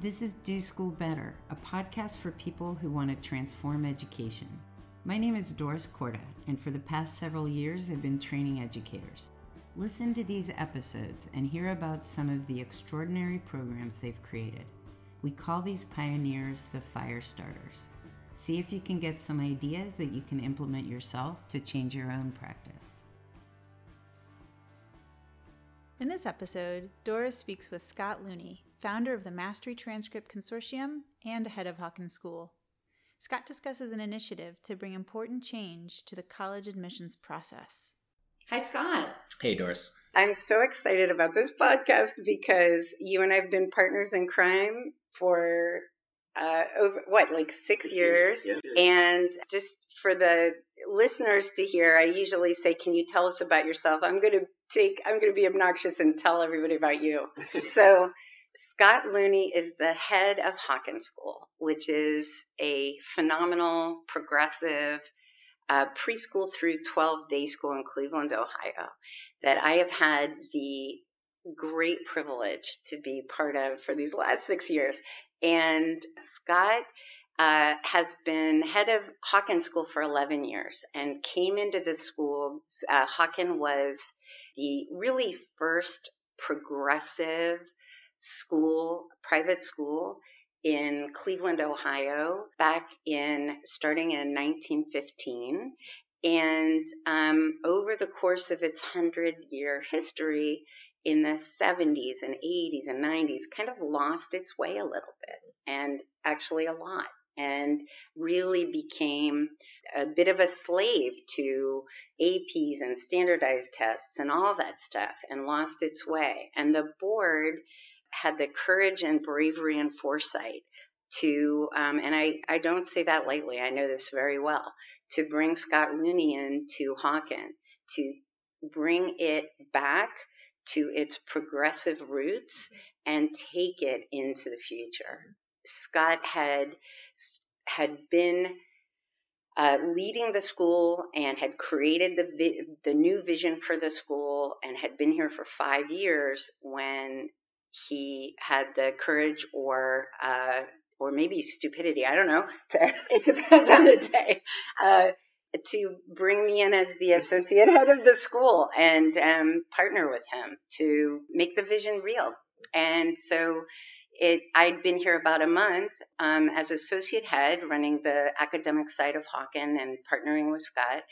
This is Do School Better, a podcast for people who want to transform education. My name is Doris Korda, and for the past several years, I've been training educators. Listen to these episodes and hear about some of the extraordinary programs they've created. We call these pioneers the fire starters. See if you can get some ideas that you can implement yourself to change your own practice. In this episode, Doris speaks with Scott Looney, founder of the Mastery Transcript Consortium and head of Hawken School. Scott discusses an initiative to bring important change to the college admissions process. Hi, Scott. Hey, Doris. I'm so excited about this podcast because you and I have been partners in crime for uh, over what, like six years. Yeah. And just for the listeners to hear, I usually say, Can you tell us about yourself? I'm going to take, I'm going to be obnoxious and tell everybody about you. so, Scott Looney is the head of Hawken School, which is a phenomenal, progressive uh, preschool through 12 day school in Cleveland, Ohio, that I have had the great privilege to be part of for these last six years. And Scott uh, has been head of Hawken School for 11 years and came into the school. Uh, Hawken was the really first progressive school, private school in Cleveland, Ohio, back in starting in 1915. And um, over the course of its 100 year history in the 70s and 80s and 90s, kind of lost its way a little bit and actually a lot and really became a bit of a slave to APs and standardized tests and all that stuff and lost its way. And the board had the courage and bravery and foresight to, um, and I, I don't say that lightly, I know this very well, to bring Scott Looney in to Hawken, to bring it back to its progressive roots and take it into the future. Scott had had been uh, leading the school and had created the vi- the new vision for the school and had been here for five years when he had the courage or uh, or maybe stupidity I don't know it depends on the day uh, to bring me in as the associate head of the school and um, partner with him to make the vision real and so it, I'd been here about a month um, as associate head running the academic side of Hawken and partnering with Scott.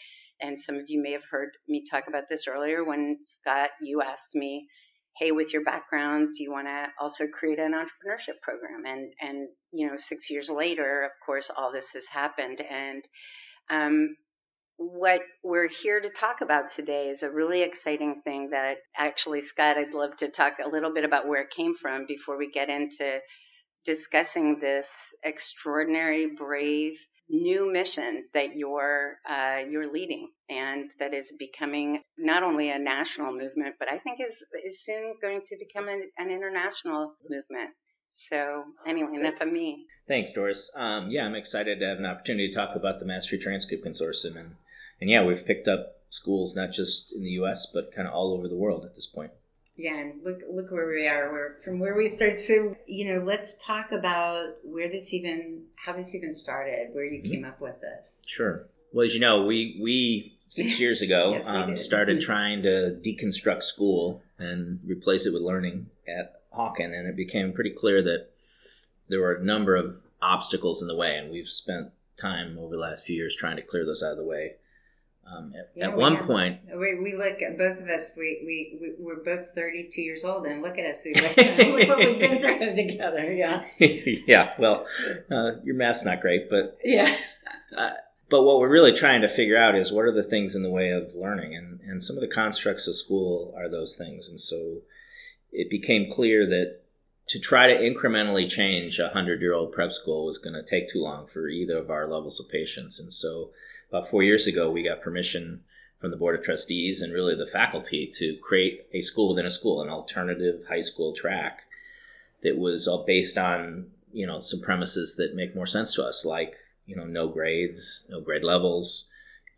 And some of you may have heard me talk about this earlier when Scott, you asked me, hey, with your background, do you want to also create an entrepreneurship program? And, and, you know, six years later, of course, all this has happened. And um, what we're here to talk about today is a really exciting thing that actually, Scott, I'd love to talk a little bit about where it came from before we get into discussing this extraordinary, brave new mission that you're uh, you're leading and that is becoming not only a national movement, but I think is is soon going to become an, an international movement. So anyway, enough of me. Thanks, Doris. Um, yeah, I'm excited to have an opportunity to talk about the Mastery Transcript Consortium and and yeah, we've picked up schools not just in the U.S. but kind of all over the world at this point. Yeah, and look look where we are. We're from where we started. to, you know, let's talk about where this even, how this even started, where you mm-hmm. came up with this. Sure. Well, as you know, we we six years ago yes, um, started trying to deconstruct school and replace it with learning at Hawken, and it became pretty clear that there were a number of obstacles in the way, and we've spent time over the last few years trying to clear those out of the way. Um, at, yeah, at one have, point, we, we look at both of us. We, we we we're both thirty two years old, and look at us. We look, what we've been through together. Yeah. yeah. Well, uh, your math's not great, but yeah. uh, but what we're really trying to figure out is what are the things in the way of learning, and and some of the constructs of school are those things, and so it became clear that to try to incrementally change a hundred year old prep school was going to take too long for either of our levels of patience, and so about four years ago, we got permission from the board of trustees and really the faculty to create a school within a school, an alternative high school track that was all based on you know some premises that make more sense to us, like you know no grades, no grade levels,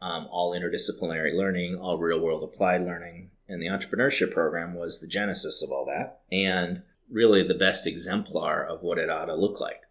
um, all interdisciplinary learning, all real world applied learning, and the entrepreneurship program was the genesis of all that. And really the best exemplar of what it ought to look like.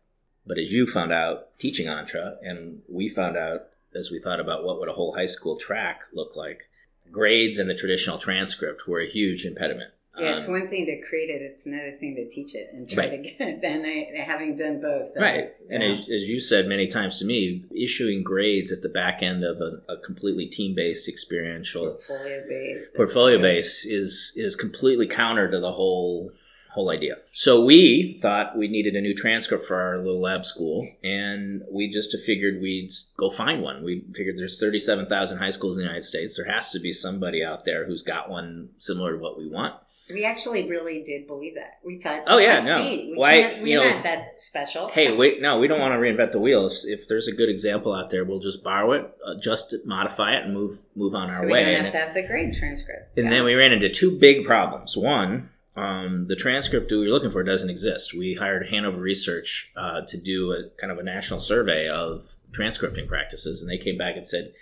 But as you found out teaching Entre, and we found out as we thought about what would a whole high school track look like, grades and the traditional transcript were a huge impediment. Yeah, it's um, one thing to create it; it's another thing to teach it and try right. to get it. Then I, having done both, right? Yeah. And as, as, you said many times to me, issuing grades at the back end of a, a completely team-based, experiential, portfolio-based, portfolio-based is is completely counter to the whole whole idea. So we thought we needed a new transcript for our little lab school, and we just figured we'd go find one. We figured there's 37,000 high schools in the United States. There has to be somebody out there who's got one similar to what we want. We actually really did believe that. We thought, oh yeah, no, we Why, we're know, not that special. Hey, wait, no, we don't want to reinvent the wheel. If, if there's a good example out there, we'll just borrow it, uh, adjust it, modify it, and move move on so our we way. We don't have to have the grade transcript. And yeah. then we ran into two big problems. One, um, the transcript we were looking for doesn't exist. We hired Hanover Research uh, to do a kind of a national survey of transcripting practices, and they came back and said,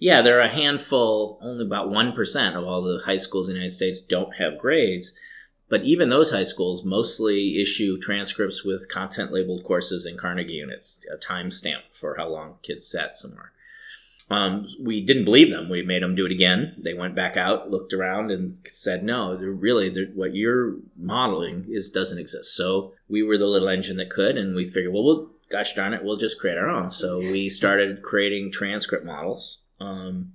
"Yeah, there are a handful, only about one percent of all the high schools in the United States don't have grades." But even those high schools mostly issue transcripts with content labeled courses and Carnegie units, a time stamp for how long kids sat somewhere. Um, we didn't believe them. We made them do it again. They went back out, looked around, and said, "No, really, what you're modeling is doesn't exist." So we were the little engine that could, and we figured, well, we'll gosh darn it, we'll just create our own. So we started creating transcript models. Um,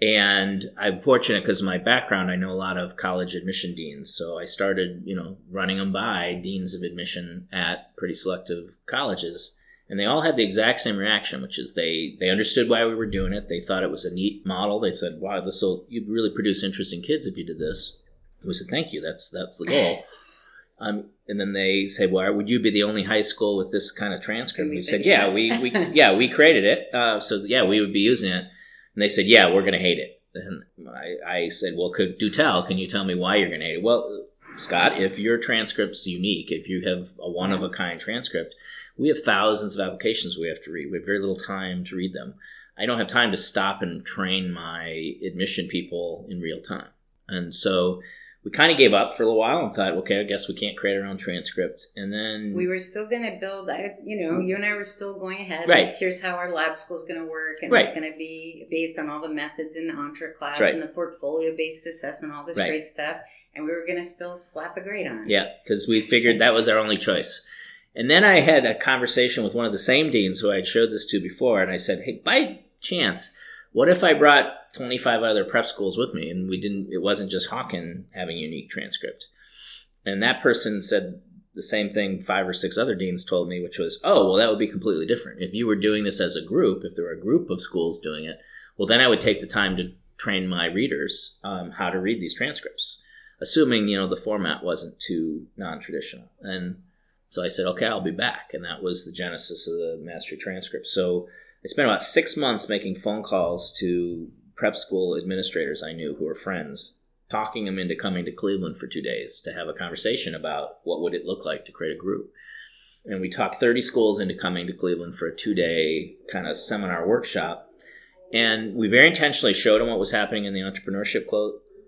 and I'm fortunate because my background, I know a lot of college admission deans. So I started, you know, running them by deans of admission at pretty selective colleges and they all had the exact same reaction, which is they they understood why we were doing it. They thought it was a neat model. They said, "Wow, this will you'd really produce interesting kids if you did this." We said, "Thank you. That's that's the goal." Um, and then they said, "Well, would you be the only high school with this kind of transcript?" we, we said, "Yeah, we, we yeah we created it. Uh, so yeah, we would be using it." And they said, "Yeah, we're going to hate it." And I, I said, "Well, could do tell? Can you tell me why you're going to hate it?" Well, Scott, if your transcript's unique, if you have a one of a kind transcript, we have thousands of applications we have to read. We have very little time to read them. I don't have time to stop and train my admission people in real time. And so we kind of gave up for a little while and thought, okay, I guess we can't create our own transcript. And then we were still going to build. I, you know, you and I were still going ahead. Right. here's how our lab school is going to work, and right. it's going to be based on all the methods in the Entre class right. and the portfolio based assessment, all this right. great stuff. And we were going to still slap a grade on. It. Yeah, because we figured that was our only choice. And then I had a conversation with one of the same deans who I had showed this to before, and I said, "Hey, by chance, what if I brought 25 other prep schools with me, and we didn't? It wasn't just Hawken having unique transcript." And that person said the same thing five or six other deans told me, which was, "Oh, well, that would be completely different. If you were doing this as a group, if there were a group of schools doing it, well, then I would take the time to train my readers um, how to read these transcripts, assuming you know the format wasn't too non-traditional." And so I said, okay, I'll be back. And that was the genesis of the mastery transcript. So I spent about six months making phone calls to prep school administrators I knew who were friends, talking them into coming to Cleveland for two days to have a conversation about what would it look like to create a group. And we talked 30 schools into coming to Cleveland for a two day kind of seminar workshop. And we very intentionally showed them what was happening in the entrepreneurship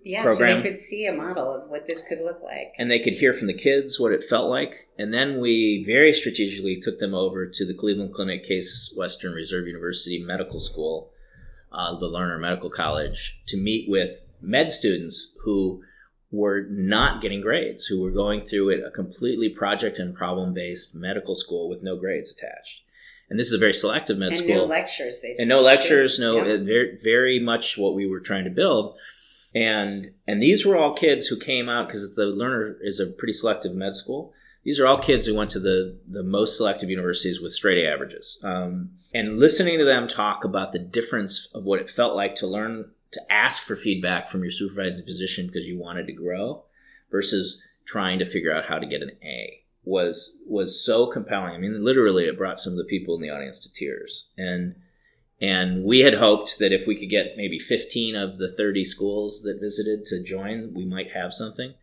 yeah, program. so they could see a model of what this could look like. And they could hear from the kids what it felt like. And then we very strategically took them over to the Cleveland Clinic Case Western Reserve University Medical School, uh, the Lerner Medical College, to meet with med students who were not getting grades, who were going through it a completely project and problem based medical school with no grades attached. And this is a very selective med and school. no lectures, they said. And no lectures, too. no, yep. very, very much what we were trying to build and and these were all kids who came out because the Lerner is a pretty selective med school. These are all kids who went to the the most selective universities with straight A averages. Um, and listening to them talk about the difference of what it felt like to learn to ask for feedback from your supervising physician because you wanted to grow, versus trying to figure out how to get an A was was so compelling. I mean, literally, it brought some of the people in the audience to tears and and we had hoped that if we could get maybe 15 of the 30 schools that visited to join, we might have something.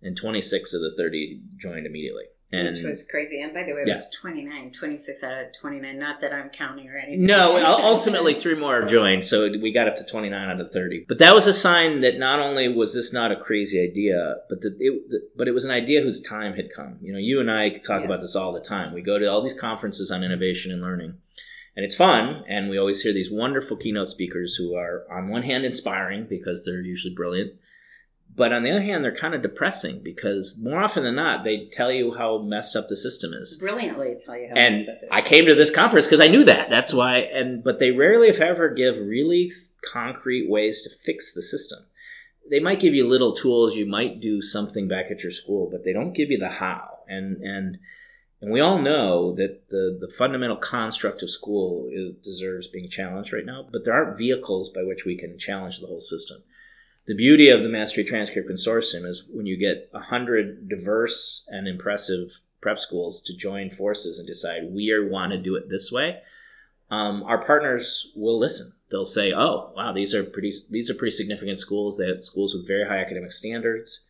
And 26 of the 30 joined immediately. and Which was crazy. And by the way, it Yeah. was 29, 26 out of 29. Not that I'm counting or anything. No, ultimately three more joined, so we got up to 29 out of 30. But that was a sign that not only was this not a crazy idea, but that it, but it was an idea whose time had come. You know, you and I talk Yeah. about this all the time. We go to all these conferences on innovation and learning, and it's fun, and we always hear these wonderful keynote speakers who are, on one hand, inspiring because they're usually brilliant. But on the other hand, they're kind of depressing because more often than not, they tell you how messed up the system is Brilliantly tell you how and messed up it is. I came to this conference because I knew that. That's why. And but they rarely, if ever, give really concrete ways to fix the system. They might give you little tools. You might do something back at your school, but they don't give you the how. And and and we all know that the the fundamental construct of school is deserves being challenged right now. But there aren't vehicles by which we can challenge the whole system. The beauty of the Mastery Transcript Consortium is when you get a hundred diverse and impressive prep schools to join forces and decide we want to do it this way, um, our partners will listen. They'll say, "Oh, wow, these are pretty these are pretty significant schools. They have schools with very high academic standards.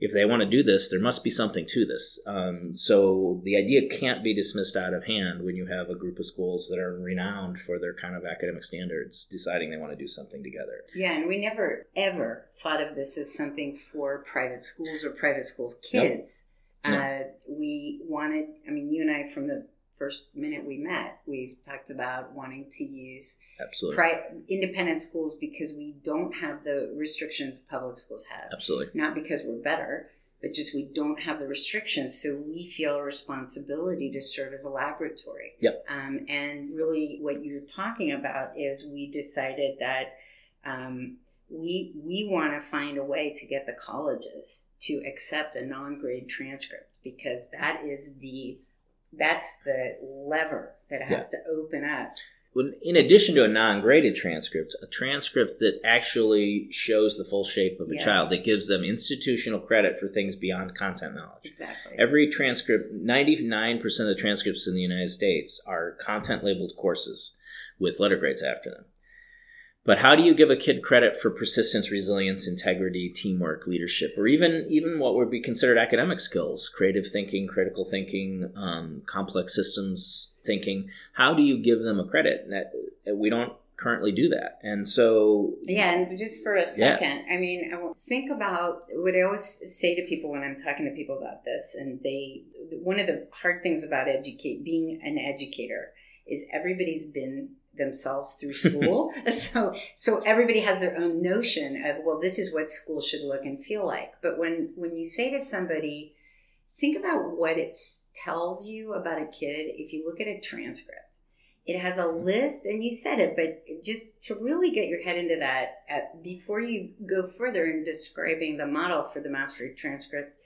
If they want to do this, there must be something to this." Um, so the idea can't be dismissed out of hand when you have a group of schools that are renowned for their kind of academic standards deciding they want to do something together. Yeah, and we never ever thought of this as something for private schools or private schools kids. No. Uh, we wanted, I mean, you and I, from the first minute we met, we've talked about wanting to use Absolutely, pri- independent schools because we don't have the restrictions public schools have. absolutely. Not because we're better, but just we don't have the restrictions. So we feel a responsibility to serve as a laboratory. Yep. Um, and really, what you're talking about is we decided that um, we we want to find a way to get the colleges to accept a non-grade transcript because that is the that's the lever that has to open up. When- in addition to a non-graded transcript, a transcript that actually shows the full shape of a Yes. child, that gives them institutional credit for things beyond content knowledge. Exactly. Every transcript, 99% of the transcripts in the United States are content labeled courses with letter grades after them. But how do you give a kid credit for persistence, resilience, integrity, teamwork, leadership, or even even what would be considered academic skills, creative thinking, critical thinking, um, complex systems thinking? How do you give them a credit? That we don't currently do that, and so Yeah, and just for a second, I mean, I think about what I always say to people when I'm talking to people about this, and they one of the hard things about educate being an educator is everybody's been themselves through school, so so everybody has their own notion of well, this is what school should look and feel like. But when when you say to somebody, think about what it tells you about a kid if you look at a transcript. It has a list and you said it but just to really get your head into that uh, before you go further in describing the model for the mastery transcript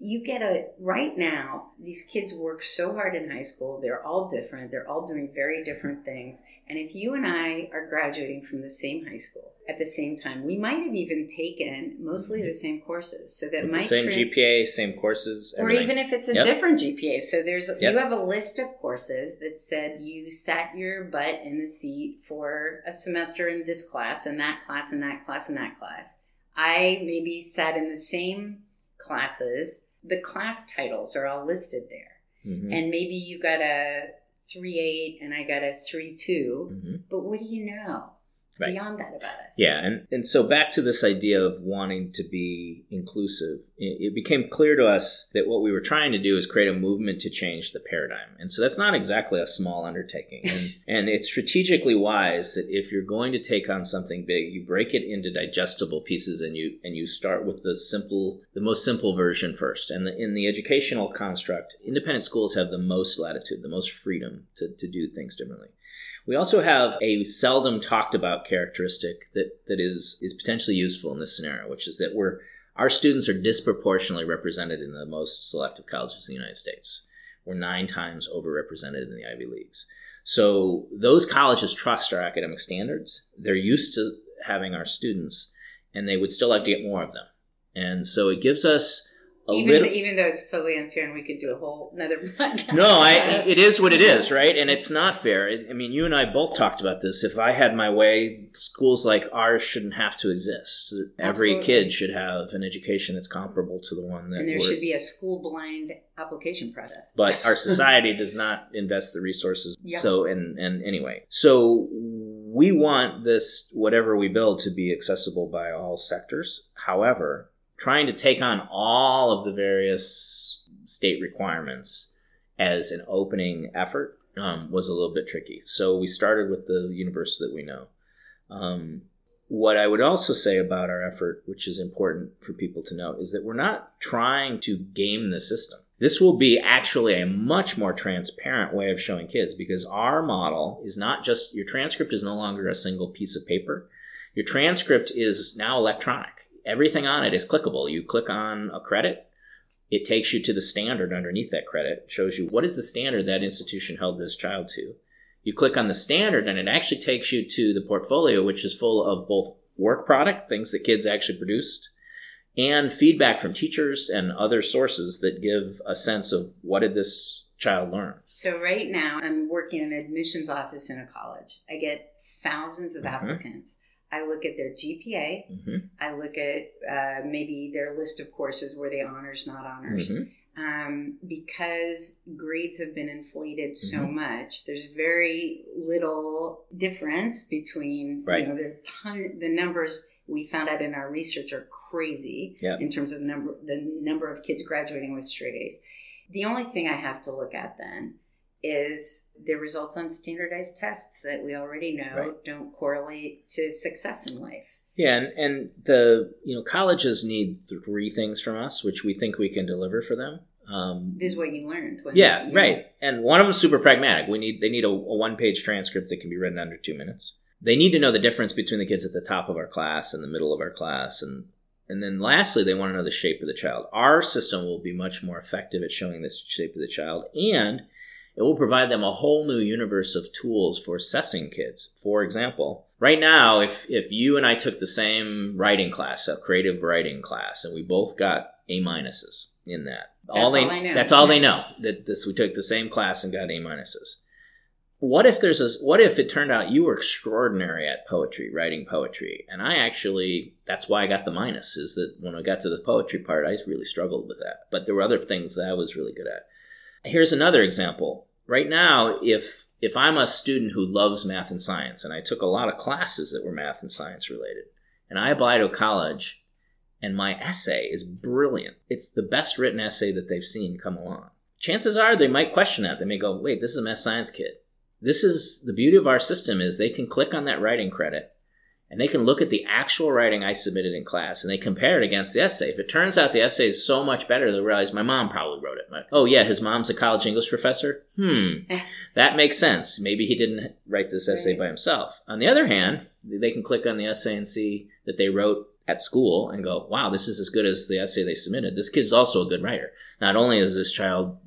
you get a right now these kids work so hard in high school they're all different they're all doing very different things and if you and i are graduating from the same high school at the same time we might have even taken mostly the same courses so that might same tra- GPA, same courses, or even if it's a Yep. different GPA. So there's Yep. you have a list of courses that said you sat your butt in the seat for a semester in this class and that class and that class and that class. I maybe sat in the same classes. The class titles are all listed there. Mhm. And maybe you got a three eight and I got a three two. Mhm. But what do you know Right. beyond that about us? Yeah, and, and so back to this idea of wanting to be inclusive, it, it became clear to us that what we were trying to do is create a movement to change the paradigm. And so that's not exactly a small undertaking. And, and it's strategically wise that if you're going to take on something big, you break it into digestible pieces and you and you start with the simple, the most simple version first. And the, in the educational construct, independent schools have the most latitude, the most freedom to, to do things differently. We also have a seldom talked about characteristic that, that is, is potentially useful in this scenario, which is that we're our students are disproportionately represented in the most selective colleges in the United States. We're nine times overrepresented in the Ivy Leagues. So those colleges trust our academic standards. They're used to having our students, and they would still like to get more of them. And so it gives us even little. even though it's totally unfair, and we could do a whole another podcast. no, I, it is what it is, right? And it's not fair. I mean, you and I both talked about this. If I had my way, schools like ours shouldn't have to exist. Every Absolutely. kid should have an education that's comparable to the one that and there should be a school blind application process. but our society does not invest the resources Yep. so and and anyway so we want this whatever we build to be accessible by all sectors however trying to take on all of the various state requirements as an opening effort um, was a little bit tricky so we started with the universe that we know um, what I would also say about our effort, which is important for people to know, is that we're not trying to game the system. This will be actually a much more transparent way of showing kids because our model is not just your transcript is no longer a single piece of paper. Your transcript is now electronic. Everything on it is clickable. You click on a credit, it takes you to the standard underneath that credit, shows you what is the standard that institution held this child to. You click on the standard, and it actually takes you to the portfolio, which is full of both work product, things that kids actually produced, and feedback from teachers and other sources that give a sense of what did this child learn. So right now, I'm working in an admissions office in a college. I get thousands of Mhm. applicants. I look at their GPA. Mm-hmm. I look at uh, maybe their list of courses where they honors, not honors. Mm-hmm. Um, because grades have been inflated so Mhm. much, there's very little difference between Right. you know there ton, the numbers we found out in our research are crazy Yep. in terms of the number the number of kids graduating with straight A's. The only thing I have to look at then is the results on standardized tests that we already know Right. don't correlate to success in life. Yeah, and, and the you know colleges need three things from us, which we think we can deliver for them. Um, This is what you learned. When, yeah, you know, right. And one of them is super pragmatic. We need they need a, a one page transcript that can be written under two minutes. They need to know the difference between the kids at the top of our class and the middle of our class, and and then lastly, they want to know the shape of the child. Our system will be much more effective at showing the shape of the child, and it will provide them a whole new universe of tools for assessing kids. For example, right now, if if you and I took the same writing class, a creative writing class, and we both got A minuses in that, That's all they I know. that's all they know that this we took the same class and got A minuses. What if there's a what if it turned out you were extraordinary at poetry, writing poetry, and I actually that's why I got the minus is that when I got to the poetry part, I really struggled with that, but there were other things that I was really good at. Here's another example. Right now, if if I'm a student who loves math and science, and I took a lot of classes that were math and science related, and I apply to a college, and my essay is brilliant. It's the best written essay that they've seen come along. Chances are they might question that. They may go, "Wait, this is a math science kid." This is the beauty of our system is they can click on that writing credit and they can look at the actual writing I submitted in class and they compare it against the essay. If it turns out the essay is so much better, they'll realize my mom probably wrote it. Like, oh yeah, his mom's a college English professor. Hmm, that makes sense. Maybe he didn't write this essay Right. by himself. On the other hand, they can click on the essay and see that they wrote at school and go, wow, this is as good as the essay they submitted. This kid's also a good writer. Not only is this child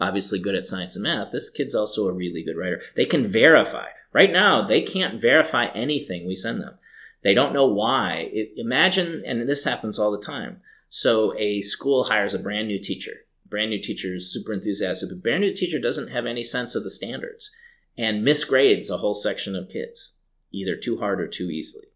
obviously good at science and math, this kid's also a really good writer. They can verify. Right now, they can't verify anything we send them. They don't know why. It, imagine, and this happens all the time. So a school hires a brand new teacher. Brand new teacher is super enthusiastic, but brand new teacher doesn't have any sense of the standards and misgrades a whole section of kids, either too hard or too easily.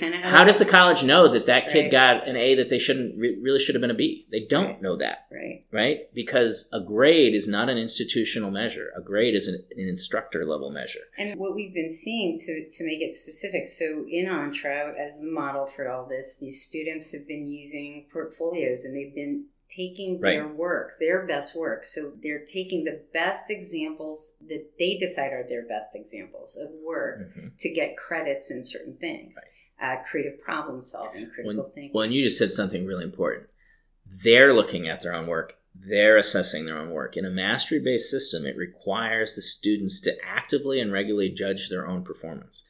How does the college know that that kid Right. got an A that they shouldn't really should have been a B? They don't Right. know that right? right? Because a grade is not an institutional measure. A grade is an, an instructor level measure. And what we've been seeing to, to make it specific, so in Entrout, as the model for all this, these students have been using portfolios and they've been taking their work, their best work. So they're taking the best examples that they decide are their best examples of work mm-hmm. to get credits in certain things. Uh, creative problem solving, critical When, thinking. well, and you just said something really important. They're looking at their own work. They're assessing their own work. In a mastery based system, it requires the students to actively and regularly judge their own performance.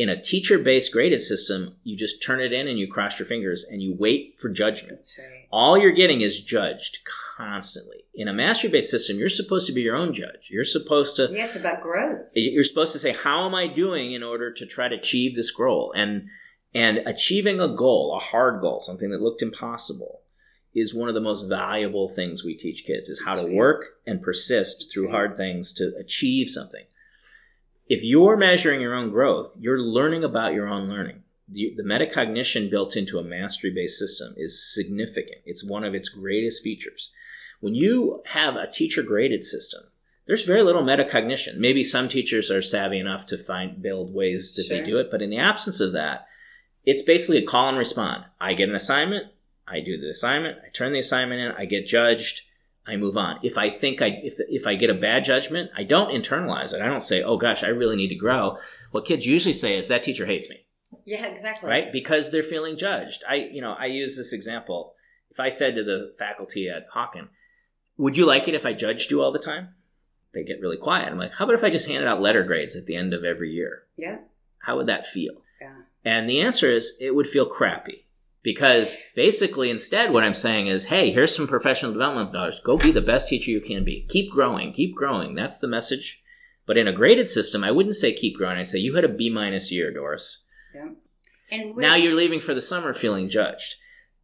In a teacher based graded system, you just turn it in and you cross your fingers and you wait for judgment. That's right. all you're getting is judged constantly. In a mastery based system, you're supposed to be your own judge. You're supposed to Yeah, it's about growth. you're supposed to say how am i doing in order to try to achieve this goal and and achieving a goal a hard goal something that looked impossible is one of the most valuable things we teach kids is how That's to right. work and persist That's through right. hard things to achieve something. If you're measuring your own growth, you're learning about your own learning. The, the metacognition built into a mastery based system is significant. It's one of its greatest features. When you have a teacher graded system, there's very little metacognition. Maybe some teachers are savvy enough to find build ways that they do it, but in the absence of that, it's basically a call and respond. I get an assignment, I do the assignment, I turn the assignment in, I get judged, I move on. If I think I if if I get a bad judgment, I don't internalize it. I don't say, "Oh gosh, I really need to grow." What kids usually say is that teacher hates me, Yeah, exactly. right? Because they're feeling judged. I you know, I use this example. If I said to the faculty at Hawken, "Would you like it if I judged you all the time?" They get really quiet. I'm like, "How about if I just handed out letter grades at the end of every year? Yeah. How would that feel?" Yeah. And the answer is it would feel crappy. Because basically, instead, what I'm saying is, hey, here's some professional development dollars. Go be the best teacher you can be. Keep growing. Keep growing. That's the message. But in a graded system, I wouldn't say keep growing. I'd say you had a B minus year, Doris. Yeah. And Now you're leaving for the summer feeling judged.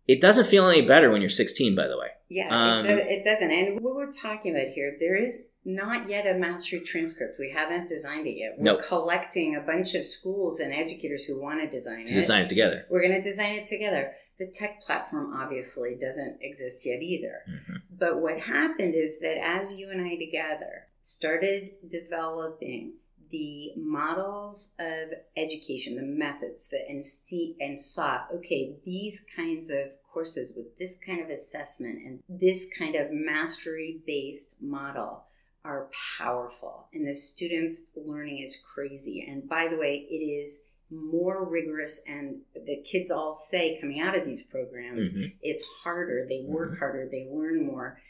It doesn't feel any better when you're 16, by the way. Yeah, Um, it, do, it doesn't. And what we're talking about here, there is not yet a mastery transcript. We haven't designed it yet. We're Nope. collecting a bunch of schools and educators who want to design To it. design it together. We're going to design it together. The tech platform obviously doesn't exist yet either. Mhm. But what happened is that as you and I together started developing the models of education, the methods that and see and saw, okay, these kinds of courses with this kind of assessment and this kind of mastery based model are powerful and the students learning is crazy. And by the way, it is more rigorous and the kids all say coming out of these programs Mhm. it's harder they work Mm-hmm. harder they learn more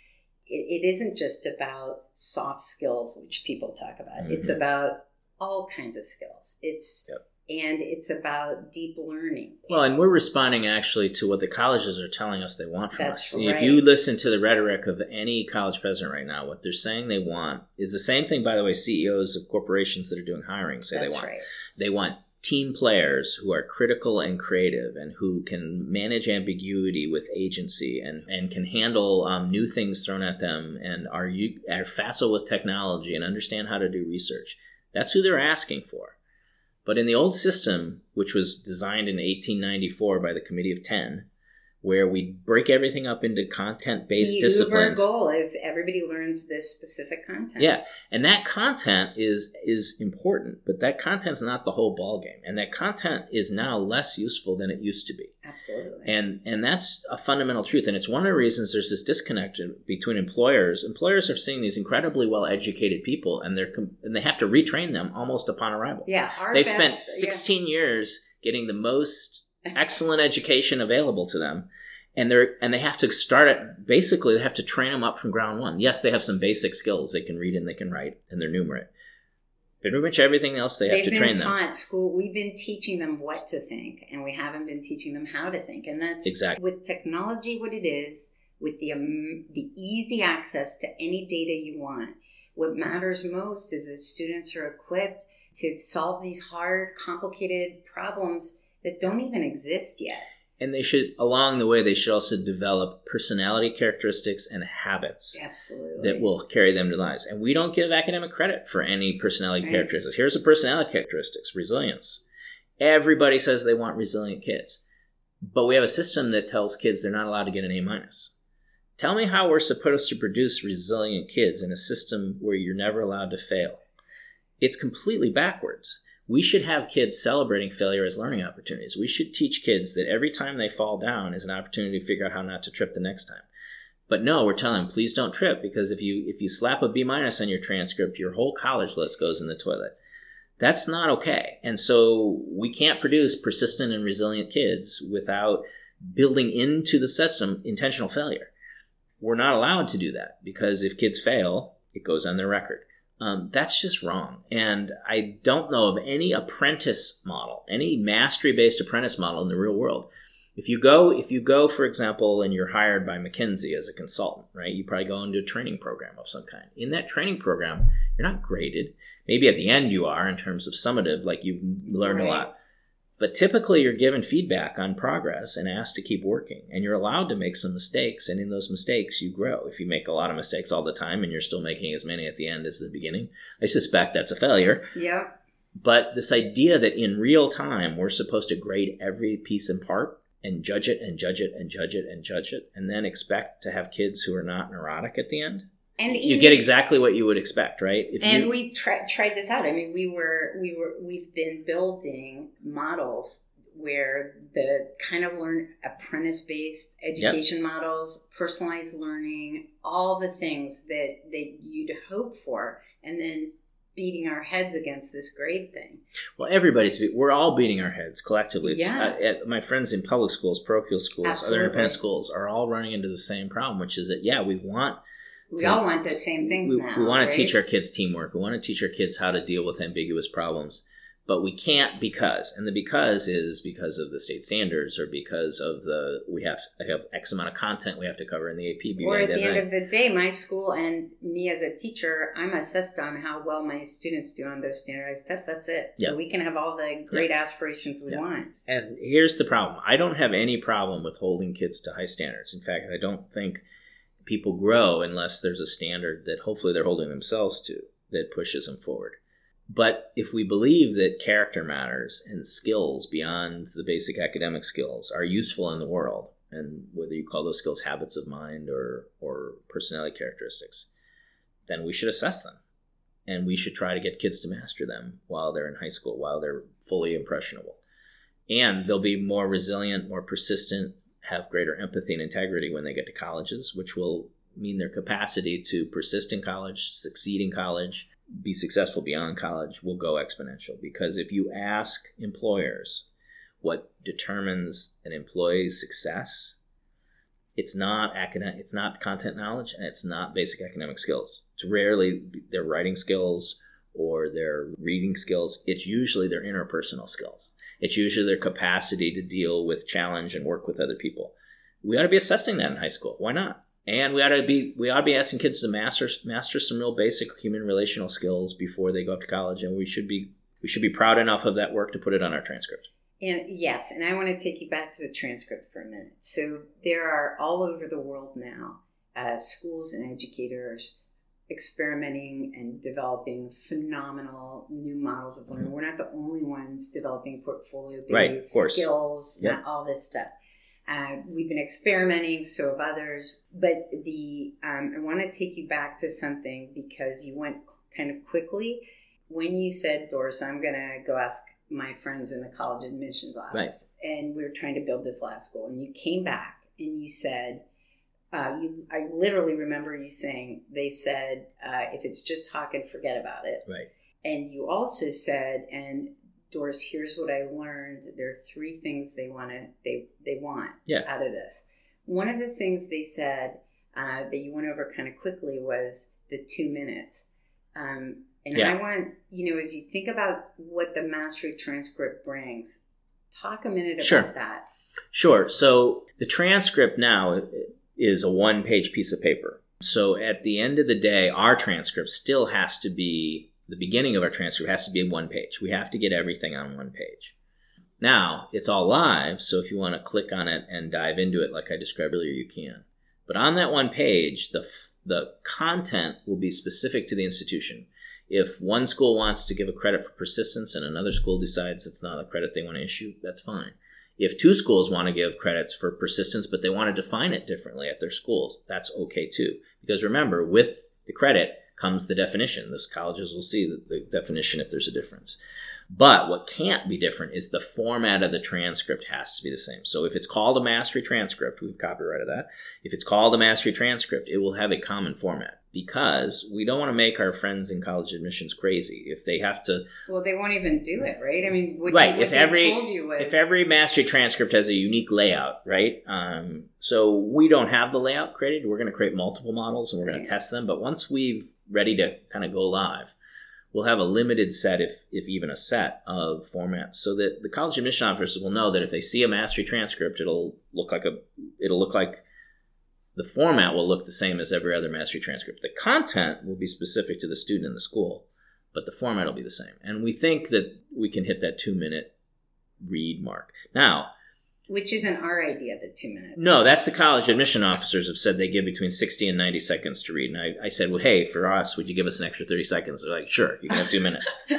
it, it isn't just about soft skills which people talk about it's Mhm. about all kinds of skills it's Yep. And it's about deep learning Well, and we're responding actually to what the colleges are telling us they want from That's us. right. If you listen to the rhetoric of any college president right now, what they're saying they want is the same thing, by the way, CEOs of corporations that are doing hiring say that's they want. right They want team players who are critical and creative and who can manage ambiguity with agency and, and can handle um, new things thrown at them and are, you, are facile with technology and understand how to do research. That's who they're asking for. But in the old system, which was designed in 1894 by the Committee of Ten, where we break everything up into content based disciplines. the goal is everybody learns this specific content Yeah, and that content is is important, but that content's not the whole ballgame, and that content is now less useful than it used to be, absolutely and and that's a fundamental truth, and it's one of the reasons there's this disconnect between employers. Employers are seeing these incredibly well educated people, and they're and they have to retrain them almost upon arrival. yeah They've best, spent 16 years getting the most excellent education available to them and they're and they have to start at basically they have to train them up from ground one yes they have some basic skills they can read and they can write and they're numerate But pretty much everything else they have They've to been train them taught school. We've been teaching them what to think, and we haven't been teaching them how to think. And that's Exactly. with technology, what it is, with the um, the easy access to any data you want. What matters most is that students are equipped to solve these hard, complicated problems that don't even exist yet. And they should along the way they should also develop personality characteristics and habits Absolutely. that will carry them to lives. And we don't give academic credit for any personality Right. characteristics. Here's the personality characteristics resilience. Everybody says they want resilient kids, but we have a system that tells kids they're not allowed to get an A minus. Tell me how we're supposed to produce resilient kids in a system where you're never allowed to fail. It's completely backwards. We should have kids celebrating failure as learning opportunities. We should teach kids that every time they fall down is an opportunity to figure out how not to trip the next time. But no, we're telling them please don't trip because if you if you slap a B minus on your transcript, your whole college list goes in the toilet. That's not okay. And so we can't produce persistent and resilient kids without building into the system intentional failure. We're not allowed to do that because if kids fail, it goes on their record. Um, that's just wrong. And I don't know of any apprentice model, any mastery based apprentice model in the real world. If you go, if you go, for example, and you're hired by McKinsey as a consultant, right? You probably go into a training program of some kind. In that training program, you're not graded. Maybe at the end you are in terms of summative, like you've learned a lot. But typically, you're given feedback on progress and asked to keep working. And you're allowed to make some mistakes. And in those mistakes, you grow. If you make a lot of mistakes all the time and you're still making as many at the end as the beginning, I suspect that's a failure. Yeah. But this idea that in real time, we're supposed to grade every piece and part and judge it and judge it and judge it and judge it, and then expect to have kids who are not neurotic at the end. And You get exactly what you would expect, right? If and you- we tri- tried this out. I mean, we were we were we've been building models where the kind of learn apprentice based education models, personalized learning, all the things that that you'd hope for, and then beating our heads against this grade thing. Well, everybody's we're all beating our heads collectively. Yeah. uh, my friends in public schools, parochial schools, Absolutely. other independent schools are all running into the same problem, which is that yeah, we want We So- all want the same things we, now. we want right? to teach our kids teamwork. We want to teach our kids how to deal with ambiguous problems, but we can't because, and the because is because of the state standards or because of the we have have X amount of content we have to cover in the AP. Or at the end of the day, my school and me as a teacher, I'm assessed on how well my students do on those standardized tests. That's it. So we can have all the great aspirations we Yeah. want. And here's the problem. I don't have any problem with holding kids to high standards. In fact, I don't think people grow unless there's a standard that hopefully they're holding themselves to that pushes them forward. But if we believe that character matters and skills beyond the basic academic skills are useful in the world, and whether you call those skills habits of mind or, or personality characteristics, then we should assess them. And we should try to get kids to master them while they're in high school, while they're fully impressionable and they'll be more resilient, more persistent, have greater empathy and integrity when they get to colleges, which will mean their capacity to persist in college, succeed in college, be successful beyond college will go exponential. Because if you ask employers what determines an employee's success, it's not academic, it's not content knowledge, and it's not basic academic skills. It's rarely their writing skills or their reading skills. It's usually their interpersonal skills. It's usually their capacity to deal with challenge and work with other people. We ought to be assessing that in high school. Why not? And we ought to be we ought to be asking kids to master master some real basic human relational skills before they go up to college. And we should be we should be proud enough of that work to put it on our transcript. And yes, and I want to take you back to the transcript for a minute. So there are all over the world now uh, schools and educators experimenting and developing phenomenal new models of learning. We're not the only ones developing portfolio based Right, skills, not all this stuff. Uh, we've been experimenting, so have others. But the um, I want to take you back to something because you went kind of quickly when you said, Doris, I'm going to go ask my friends in the college admissions office, and we were trying to build this lab school, and you came back and you said, uh, you, I literally remember you saying, they said, uh, if it's just Hawken, forget about it. Right. And you also said, and Doris, here's what I learned. There are three things they want to they they want Yeah. out of this. One of the things they said uh, that you went over kind of quickly was the two minutes. Um, and Yeah. I want you know, as you think about what the mastery transcript brings, talk a minute Sure. about that. Sure. So the transcript now is a one page piece of paper. So at the end of the day, our transcript still has to be the beginning of our transcript has to be one page. We have to get everything on one page. Now, it's all live, so if you want to click on it and dive into it like I described earlier, you can. But on that one page, the, f- the content will be specific to the institution. If one school wants to give a credit for persistence and another school decides it's not a credit they want to issue, that's fine. If two schools want to give credits for persistence, but they want to define it differently at their schools, that's okay too. Because remember, with the credit comes the definition. Those colleges will see the, the definition if there's a difference. But what can't be different is the format of the transcript has to be the same. So if it's called a mastery transcript, we've copyrighted that. If it's called a mastery transcript, it will have a common format because we don't want to make our friends in college admissions crazy. If they have to Well, they won't even do it, right? I mean, what, right you, if every told you was if every mastery transcript has a unique layout right um, so we don't have the layout created we're going to create multiple models and we're going Right. to test them but once we're ready to kind of go live we'll have a limited set if if even a set of formats so that the college admission officers will know that if they see a mastery transcript it'll look like a it'll look like the format will look the same as every other mastery transcript the content will be specific to the student in the school but the format will be the same. And we think that we can hit that two minute read mark. Now, which isn't our idea, the two minutes. no, that's the college admission officers have said they give between 60 and 90 seconds to read. And I, I said, well, hey, for us, would you give us an extra 30 seconds? They're like, sure, you can have two minutes.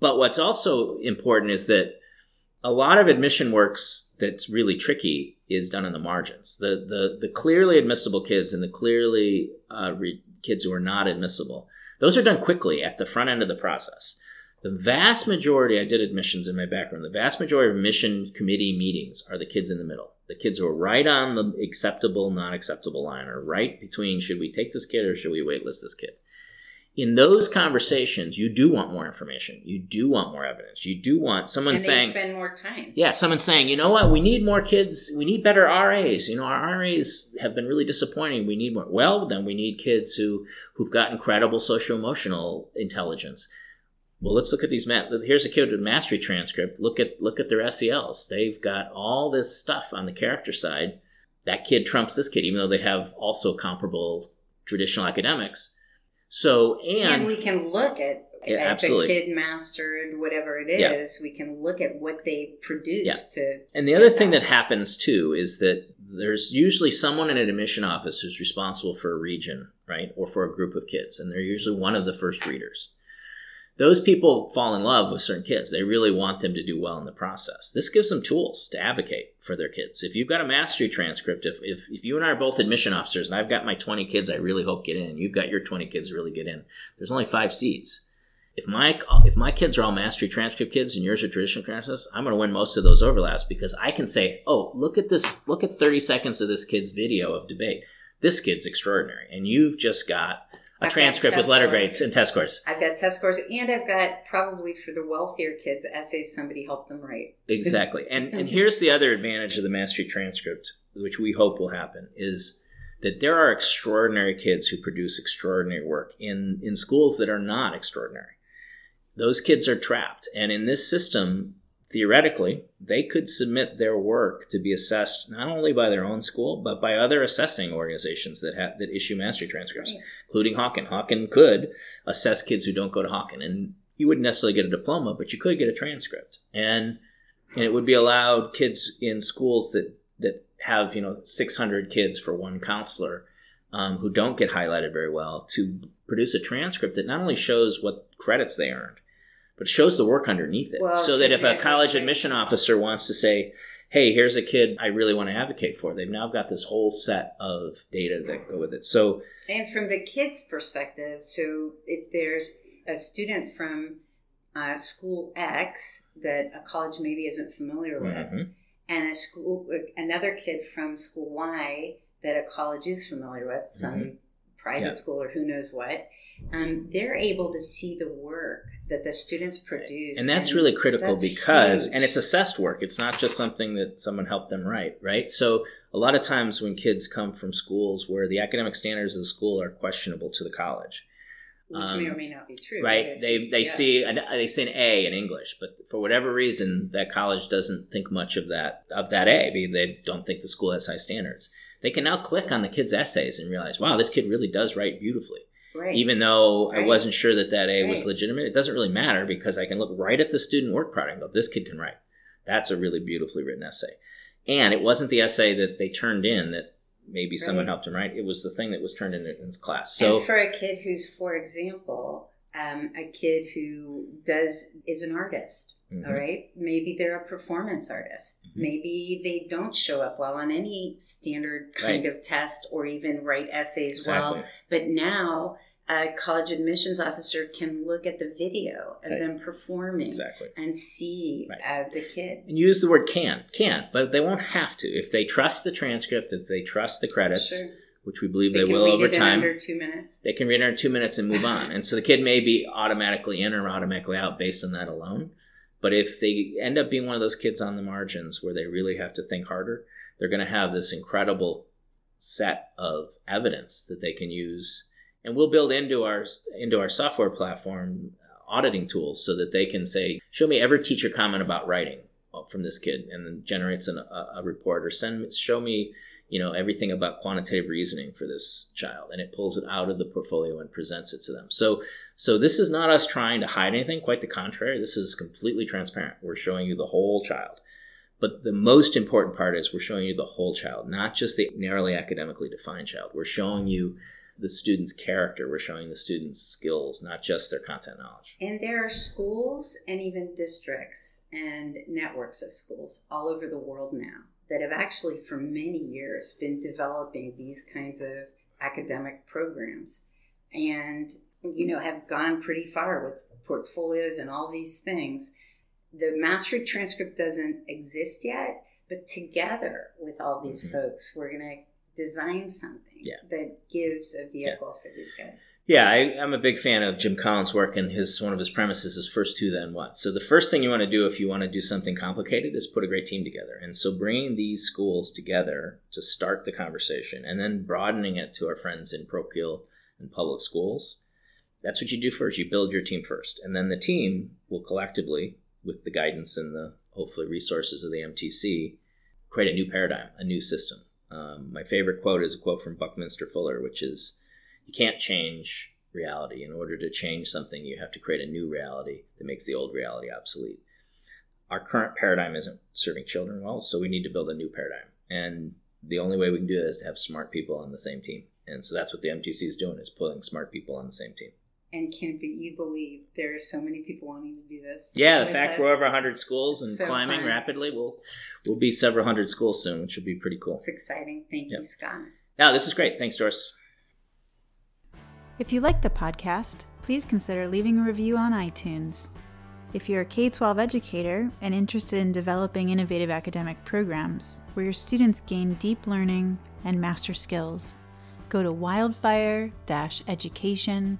But what's also important is that a lot of admission works that's really tricky is done in the margins. The the the clearly admissible kids and the clearly uh, re- kids who are not admissible, those are done quickly at the front end of the process. The vast majority, I did admissions in my background. The vast majority of admission committee meetings are the kids in the middle. The kids who are right on the acceptable, non acceptable line, or right between should we take this kid or should we waitlist this kid in those conversations, you do want more information. You do want more evidence. You do want someone and saying, spend more time. yeah, someone saying, you know what, we need more kids. We need better RAs. You know, our RAs have been really disappointing. We need more. Well, then we need kids who who've got incredible social emotional intelligence. Well, let's look at these. Ma- Here's a kid with mastery transcript. Look at look at their SELs. They've got all this stuff on the character side. That kid trumps this kid, even though they have also comparable traditional academics. So and, And we can look at Yeah, if absolutely. a kid mastered whatever it Yeah. we can look at what they produced to And the other thing that. that happens too is that there's usually someone in an admission office who's responsible for a region, right? Or for a group of kids. And they're usually one of the first readers. Those people fall in love with certain kids. They really want them to do well in the process. This gives them tools to advocate for their kids. If you've got a mastery transcript, if, if, if you and I are both admission officers and I've got my 20 kids I really hope get in, you've got your 20 kids really get in, there's only five seats if my if my kids are all mastery transcript kids and yours are traditional transcripts, I'm going to win most of those overlaps because I can say, "Oh, look at this! Look at 30 seconds of this kid's video of debate. This kid's extraordinary, and you've just got a I've transcript with letter scores. grades and test scores." I've got test scores and I've got probably for the wealthier kids essays somebody helped them write. Exactly. And and here's the other advantage of the mastery transcript, which we hope will happen, is that there are extraordinary kids who produce extraordinary work in in schools that are not extraordinary. Those kids are trapped, and in this system, theoretically, they could submit their work to be assessed not only by their own school but by other assessing organizations that have that issue mastery transcripts, Right. including Hawken. Hawken could assess kids who don't go to Hawken, and you wouldn't necessarily get a diploma, but you could get a transcript, and and it would be allowed kids in schools that that have you know 600 kids for one counselor um, who don't get highlighted very well to produce a transcript that not only shows what credits they earned but shows the work underneath it Well, so that if a college right. admission officer wants to say hey here's a kid i really want to advocate for they've now got this whole set of data that go with it so And from the kids' perspective, so if there's a student from uh, school X that a college maybe isn't familiar with, mhm, and a school another kid from school Y that a college is familiar with, some private Mm-hmm. Yeah. school or who knows what, um, they're able to see the work that the students produce, and that's really critical that's because huge. and it's assessed work it's not just something that someone helped them write right so a lot of times when kids come from schools where the academic standards of the school are questionable to the college which um, may or may not be true. right they just- they yeah. see an, they see an a in english but for whatever reason that college doesn't think much of that of that a they don't think the school has high standards they can now click on the kid's essays and realize wow this kid really does write beautifully right. even though I wasn't sure that that A was legitimate, it doesn't really matter because I can look right at the student work product and go, this kid can write. That's a really beautifully written essay. And it wasn't the essay that they turned in that maybe someone helped him write. It was the thing that was turned in in his class. So and for a kid who's, for example, um, a kid who does is an artist. Mhm. All right, maybe they're a performance artist. Mhm. Maybe they don't show up well on any standard kind of test or even write essays exactly. well. But now a college admissions officer can look at the video of Right. them performing Exactly. and see Right. uh, the kid. And use the word can, can, but they won't have to. If they trust the transcript, if they trust the credits, Sure. which we believe They, they, can will read over it in time, under two minutes. they can read it in two minutes and move on. And so the kid may be automatically in or automatically out based on that alone. But if they end up being one of those kids on the margins where they really have to think harder, they're going to have this incredible set of evidence that they can use. And we'll build into our into our software platform auditing tools so that they can say, "Show me every teacher comment about writing from this kid," and then generates an, a, a report, or send show me you know everything about quantitative reasoning for this child and it pulls it out of the portfolio and presents it to them. So so this is not us trying to hide anything. Quite the contrary. This is completely transparent. We're showing you the whole child. But the most important part is we're showing you the whole child not just the narrowly academically defined child. We're showing you the student's character we're showing the student's skills not just their content knowledge and there are schools and even districts and networks of schools all over the world now that have actually for many years been developing these kinds of academic programs and you know have gone pretty far with portfolios and all these things the mastery transcript doesn't exist yet but together with all these mm-hmm. folks we're going to design something yeah. that gives a vehicle yeah. for these guys. Yeah, I, am a big fan of Jim Collins' work, and his one of his premises is first two, then what. So the first thing you want to do if you want to do something complicated is put a great team together. And so bringing these schools together to start the conversation, and then broadening it to our friends in parochial and public schools. That's what you do first. You build your team first, and then the team will collectively, with the guidance and the hopefully resources of the MTC, create a new paradigm, a new system um, my favorite quote is a quote from Buckminster Fuller, which is You can't change reality. In order to change something, you have to create a new reality that makes the old reality obsolete. Our current paradigm isn't serving children well, so we need to build a new paradigm. And the only way we can do that is to have smart people on the same team. And so that's what the MTC is doing is putting smart people on the same team. And can you believe there are so many people wanting to do this? Yeah, the fact us. we're over 100 schools and so climbing fun. rapidly, we'll we'll be several hundred schools soon, which will be pretty cool. It's exciting. Thank yep. you, Scott. Yeah, this is great. Thanks, Doris. If you like the podcast, please consider leaving a review on iTunes. If you're a K 12 educator and interested in developing innovative academic programs where your students gain deep learning and master skills, go to wildfire education.org.